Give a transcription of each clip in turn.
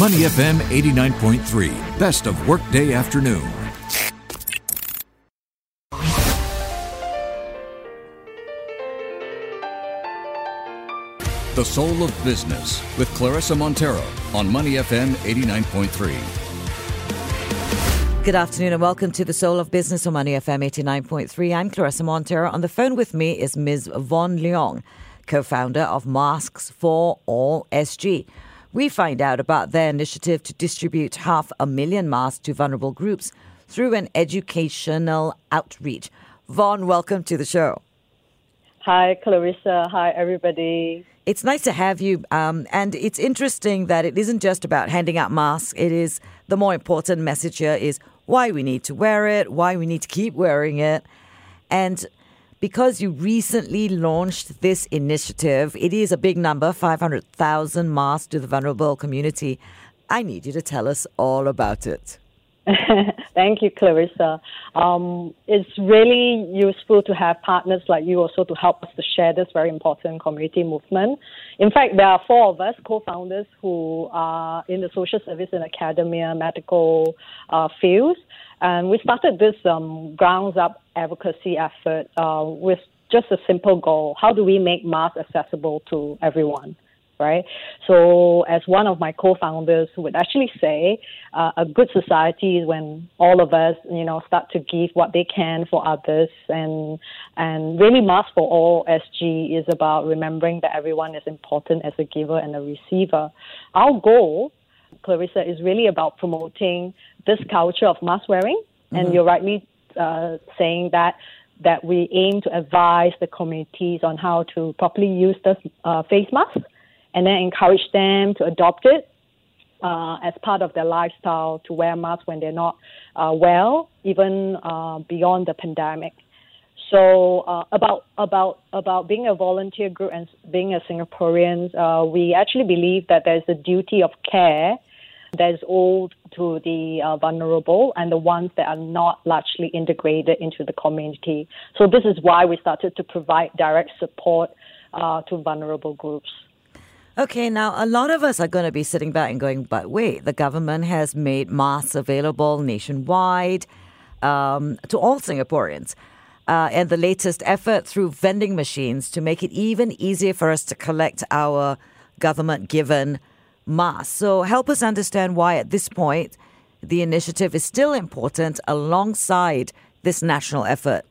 Money FM 89.3, best of workday afternoon. The Soul of Business with Clarissa Montero on Money FM 89.3. Good afternoon and welcome to the Soul of Business on Money FM 89.3. I'm Clarissa Montero. On the phone with me is Ms. Von Leong, co founder of Masks for All SG. We find out about their initiative to distribute half a million masks to vulnerable groups through an educational outreach. Von, welcome to the show. Hi, Clarissa. Hi, everybody. It's nice to have you. Um, and it's interesting that it isn't just about handing out masks. It is the more important message here is why we need to wear it, why we need to keep wearing it. And because you recently launched this initiative, it is a big number 500,000 masks to the vulnerable community. I need you to tell us all about it. Thank you, Clarissa. Um, it's really useful to have partners like you also to help us to share this very important community movement. In fact, there are four of us co-founders who are in the social service and academia medical uh, fields. And we started this um, grounds up advocacy effort uh, with just a simple goal. How do we make masks accessible to everyone? right? So, as one of my co-founders would actually say, uh, a good society is when all of us, you know, start to give what they can for others, and and really, Masks for All SG is about remembering that everyone is important as a giver and a receiver. Our goal, Clarissa, is really about promoting this culture of mask wearing, mm-hmm. and you're rightly uh, saying that that we aim to advise the communities on how to properly use the uh, face mask and then encourage them to adopt it uh, as part of their lifestyle to wear masks when they're not uh, well, even uh, beyond the pandemic. So uh, about about about being a volunteer group and being a Singaporean, uh, we actually believe that there's a duty of care that is owed to the uh, vulnerable and the ones that are not largely integrated into the community. So this is why we started to provide direct support to vulnerable groups. Okay, now a lot of us are going to be sitting back and going, but wait, the government has made masks available nationwide um, to all Singaporeans. Uh, and the latest effort through vending machines to make it even easier for us to collect our government given masks. So, help us understand why at this point the initiative is still important alongside this national effort.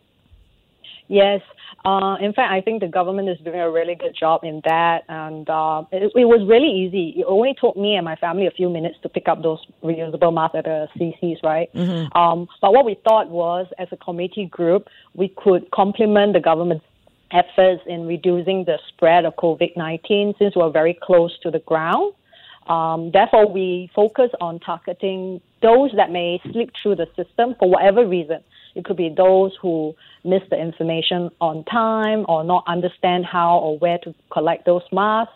Yes, uh, in fact, I think the government is doing a really good job in that, and uh, it, it, was really easy. It only took me and my family a few minutes to pick up those reusable masks at the CCs, right? Mm-hmm. Um, but what we thought was, as a committee group, we could complement the government's efforts in reducing the spread of COVID 19 since we're very close to the ground. Um, therefore, we focus on targeting those that may slip through the system for whatever reason. It could be those who miss the information on time or not understand how or where to collect those masks.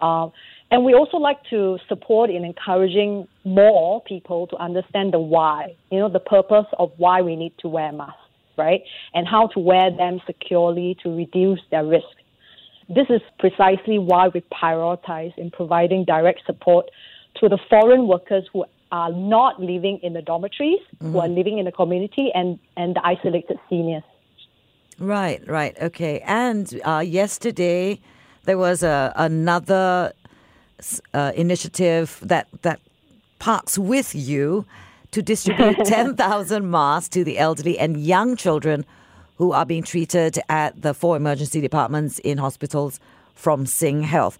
Uh, and we also like to support in encouraging more people to understand the why, you know, the purpose of why we need to wear masks, right? And how to wear them securely to reduce their risk. This is precisely why we prioritize in providing direct support to the foreign workers who are not living in the dormitories, mm-hmm. who are living in the community, and, and the isolated seniors. Right, right, okay. And uh, yesterday there was a, another uh, initiative that that parks with you to distribute 10,000 masks to the elderly and young children who are being treated at the four emergency departments in hospitals from SingHealth.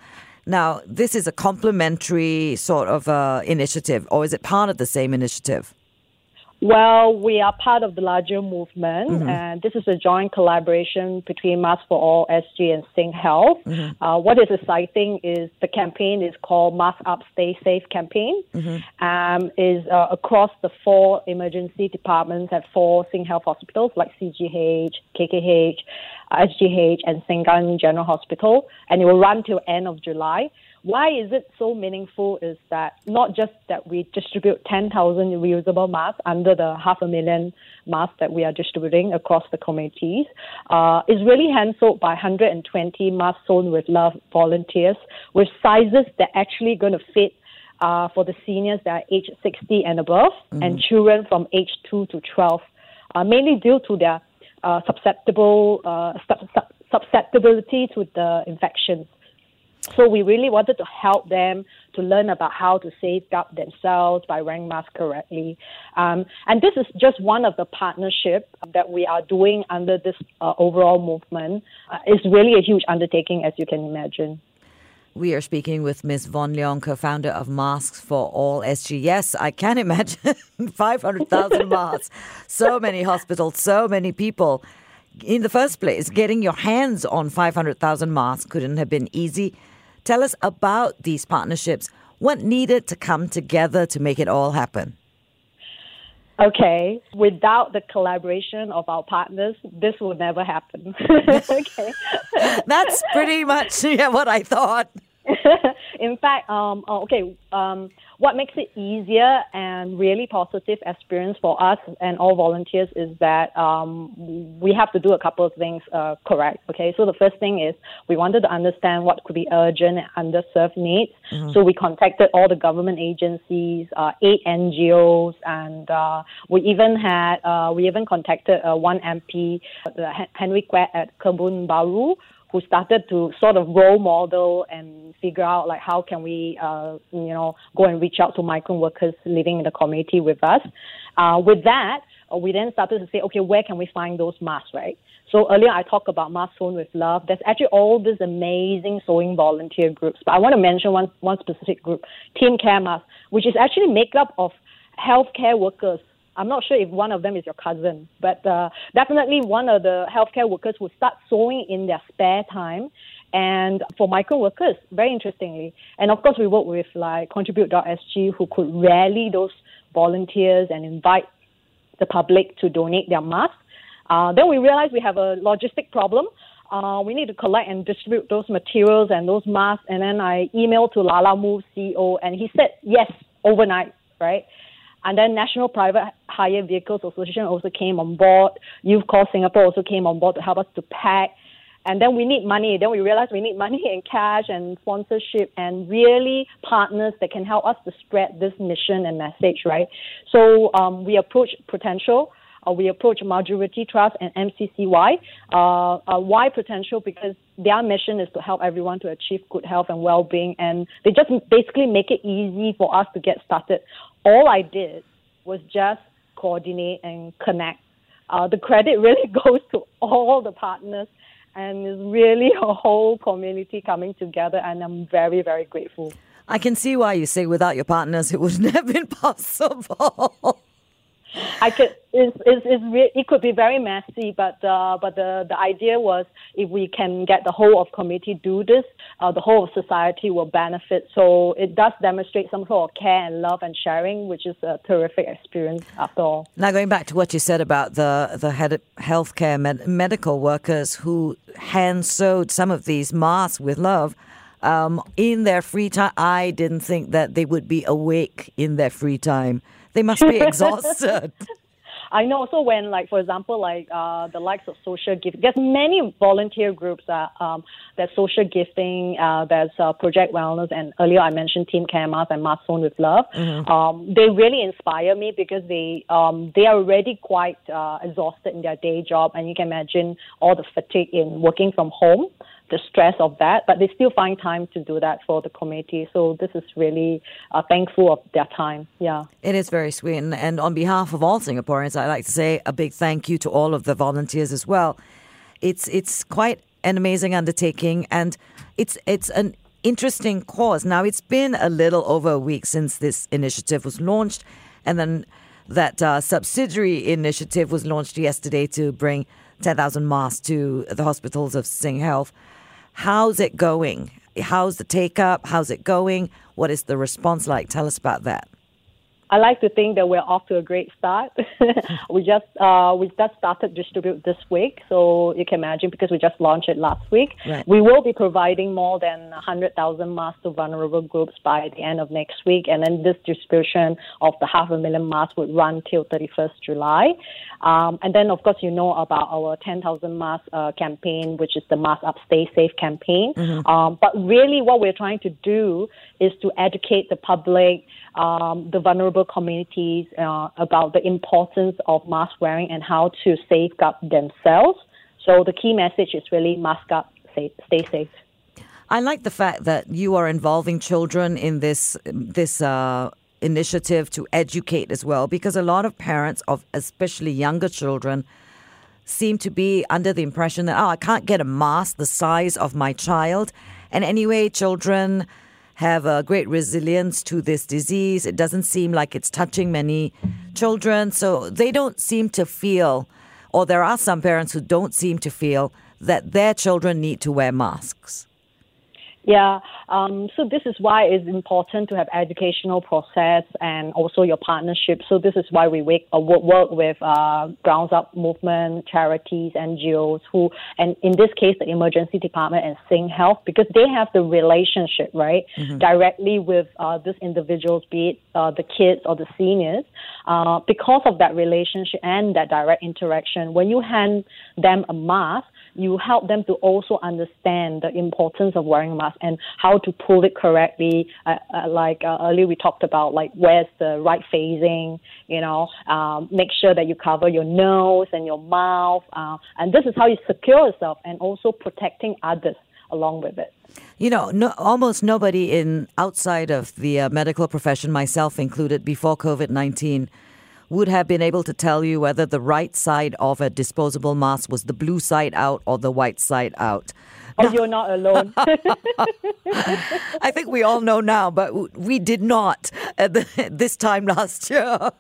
Now, this is a complementary sort of uh, initiative, or is it part of the same initiative? Well, we are part of the larger movement, mm-hmm. and this is a joint collaboration between Masks for All SG and SingHealth. Mm-hmm. Uh, what is exciting is the campaign is called Mask Up, Stay Safe campaign. Mm-hmm. Um, is uh, across the four emergency departments at four SingHealth hospitals like CGH, KKH, SGH, and Sengkang General Hospital, and it will run till end of July. Why is it so meaningful is that not just that we distribute 10,000 reusable masks under the half a million masks that we are distributing across the communities, uh, is really hand-sold by 120 Mask Sewn with Love volunteers with sizes that actually going to fit uh, for the seniors that are age 60 and above, mm-hmm. and children from age 2 to 12, uh, mainly due to their uh, susceptible uh, susceptibility to the infections. So we really wanted to help them to learn about how to safeguard themselves by wearing masks correctly. Um, and this is just one of the partnership that we are doing under this uh, overall movement. Uh, it's really a huge undertaking, as you can imagine. We are speaking with Ms. Von Leong, co-founder of Masks for All SG. Yes, I can imagine 500,000 masks. So many hospitals, so many people. In the first place, getting your hands on 500,000 masks couldn't have been easy. Tell us about these partnerships. What needed to come together to make it all happen? Okay, without the collaboration of our partners, this will never happen. okay. That's pretty much yeah, what I thought. In fact, um, oh, okay, um, what makes it easier and really positive experience for us and all volunteers is that um, we have to do a couple of things uh, correct. Okay, so the first thing is we wanted to understand what could be urgent and underserved needs. Mm-hmm. So we contacted all the government agencies, uh, eight NGOs, and uh, we even had uh, we even contacted uh, one MP, Henry Kwek at Kebun Baru, who started to sort of role model and figure out like how can we uh, you know go and reach out to migrant workers living in the community with us. Uh, with that, uh, we then started to say, okay, where can we find those masks, right? So earlier I talked about Mask Sewn with Love. There's actually all these amazing sewing volunteer groups, but I want to mention one one specific group, Team Care Mask, which is actually made up of healthcare workers I'm not sure if one of them is your cousin, but uh, definitely one of the healthcare workers who start sewing in their spare time. And for migrant workers, very interestingly, and of course we work with like Contribute.sg who could rally those volunteers and invite the public to donate their masks. Uh, then we realized we have a logistic problem. Uh, we need to collect and distribute those materials and those masks. And then I emailed to Lalamove CEO, and he said yes overnight, right? And then National Private Hire Vehicles Association also came on board. Youth Corps Singapore also came on board to help us to pack. And then we need money. Then we realized we need money and cash and sponsorship and really partners that can help us to spread this mission and message, right? So um, we approached potential. Uh, we approached Majurity Trust and MCCY. Uh, uh, why potential? Because their mission is to help everyone to achieve good health and well-being, and they just basically make it easy for us to get started all I did was just coordinate and connect. Uh, the credit really goes to all the partners and it's really a whole community coming together and I'm very, very grateful. I can see why you say without your partners it would not have been possible. I could. It's, it's, it's it could be very messy, but uh, but the the idea was if we can get the whole of community do this, uh, the whole of society will benefit. So it does demonstrate some sort of care and love and sharing, which is a terrific experience after all. Now going back to what you said about the the head healthcare med- medical workers who hand sewed some of these masks with love. Um, in their free time, I didn't think that they would be awake in their free time. They must be exhausted. I know. So when, like, for example, like uh, the likes of social gifting, there's many volunteer groups that um, there's social gifting, uh, there's uh, Project Wellness, and earlier I mentioned Team Care Mask and Mask Sewn with Love. Mm-hmm. Um, they really inspire me because they um, they are already quite uh, exhausted in their day job, and you can imagine all the fatigue in working from home the stress of that, but they still find time to do that for the committee. So this is really uh, thankful of their time. Yeah, it is very sweet, and, and on behalf of all Singaporeans, I'd like to say a big thank you to all of the volunteers as well. It's it's quite an amazing undertaking, and it's it's an interesting cause. Now it's been a little over a week since this initiative was launched, and then that uh, subsidiary initiative was launched yesterday to bring 10,000 masks to the hospitals of SingHealth. How's it going? How's the take up? How's it going? What is the response like? Tell us about that. I like to think that we're off to a great start. we just uh, we just started distribute this week, so you can imagine because we just launched it last week. Right. We will be providing more than 100,000 masks to vulnerable groups by the end of next week, and then this distribution of the half a million masks would run till 31st July. Um, and then, of course, you know about our 10,000 mask uh, campaign, which is the Mask Up Stay Safe campaign. Um, but really, what we're trying to do is to educate the public, um, the vulnerable communities, uh, about the importance of mask wearing and how to safeguard themselves. So the key message is really mask up, stay, safe. I like the fact that you are involving children in this this uh, initiative to educate as well, because a lot of parents of especially younger children seem to be under the impression that oh, I can't get a mask the size of my child, and anyway, children have a great resilience to this disease. It doesn't seem like it's touching many children, so they don't seem to feel, or there are some parents who don't seem to feel that their children need to wear masks. Yeah, um, so this is why it's important to have educational process and also your partnership. So this is why we work, uh, work with uh, Grounds Up movement, charities, NGOs who, and in this case, the emergency department and SingHealth, because they have the relationship, right, directly with uh, these individuals, be it uh, the kids or the seniors. Uh, because of that relationship and that direct interaction, when you hand them a mask, you help them to also understand the importance of wearing a mask and how to pull it correctly. Uh, uh, like uh, earlier we talked about, like where's the right phasing, you know, um, make sure that you cover your nose and your mouth. Uh, and this is how you secure yourself and also protecting others along with it. You know, no, almost nobody in outside of the uh, medical profession, myself included, before COVID nineteen, would have been able to tell you whether the right side of a disposable mask was the blue side out or the white side out. Oh, you're not alone. I think we all know now, but we did not at the, this time last year.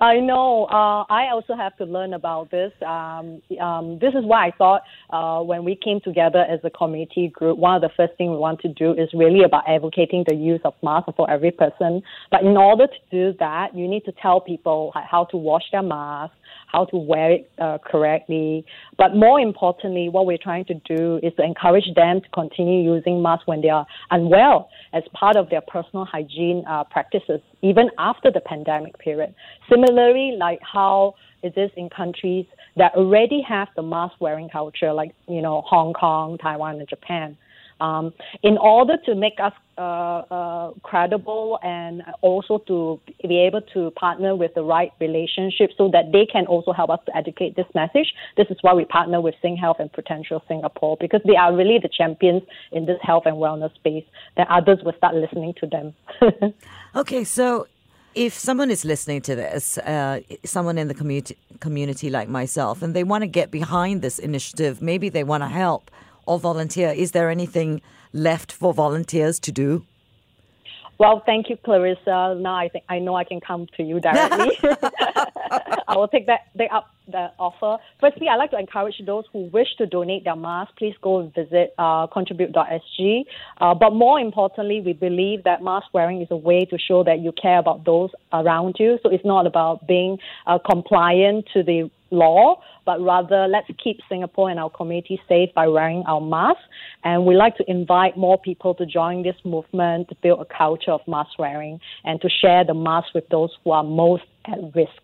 I know. Uh, I also have to learn about this. Um, um, this is why I thought uh, when we came together as a community group, one of the first things we want to do is really about advocating the use of masks for every person. But in order to do that, you need to tell people how to wash their mask, how to wear it uh, correctly. But more importantly, what we're trying to do is to encourage them to continue using masks when they are unwell as part of their personal hygiene uh, practices, even after the pandemic period. Similarly, like how it is in countries that already have the mask wearing culture, like you know Hong Kong, Taiwan, and Japan. Um, in order to make us uh, uh, credible and also to be able to partner with the right relationship so that they can also help us to educate this message. This is why we partner with SingHealth and Potential Singapore because they are really the champions in this health and wellness space. That others will start listening to them. Okay, so if someone is listening to this, uh, someone in the community community like myself, and they want to get behind this initiative, maybe they want to help or volunteer. Is there anything left for volunteers to do? Well, thank you, Clarissa. Now I think I know I can come to you directly. I will take that take up the offer. Firstly, I'd like to encourage those who wish to donate their mask. Please go and visit uh, contribute.sg. Uh, but more importantly, we believe that mask wearing is a way to show that you care about those around you. So it's not about being uh, compliant to the law, but rather let's keep Singapore and our community safe by wearing our masks. And we like to invite more people to join this movement to build a culture of mask wearing and to share the mask with those who are most at risk.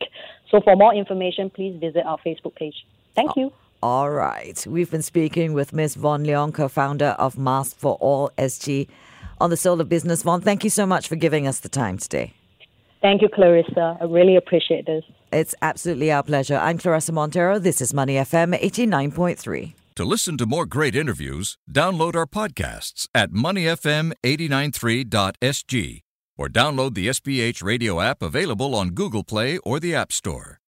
So for more information, please visit our Facebook page. Thank you. All right. We've been speaking with Ms. Von Leong, co founder of Mask for All SG, on the Soul of Business. Von, thank you so much for giving us the time today. Thank you, Clarissa. I really appreciate this. It's absolutely our pleasure. I'm Clarissa Montero. This is Money FM 89.3. To listen to more great interviews, download our podcasts at moneyfm893.sg or download the SPH radio app available on Google Play or the App Store.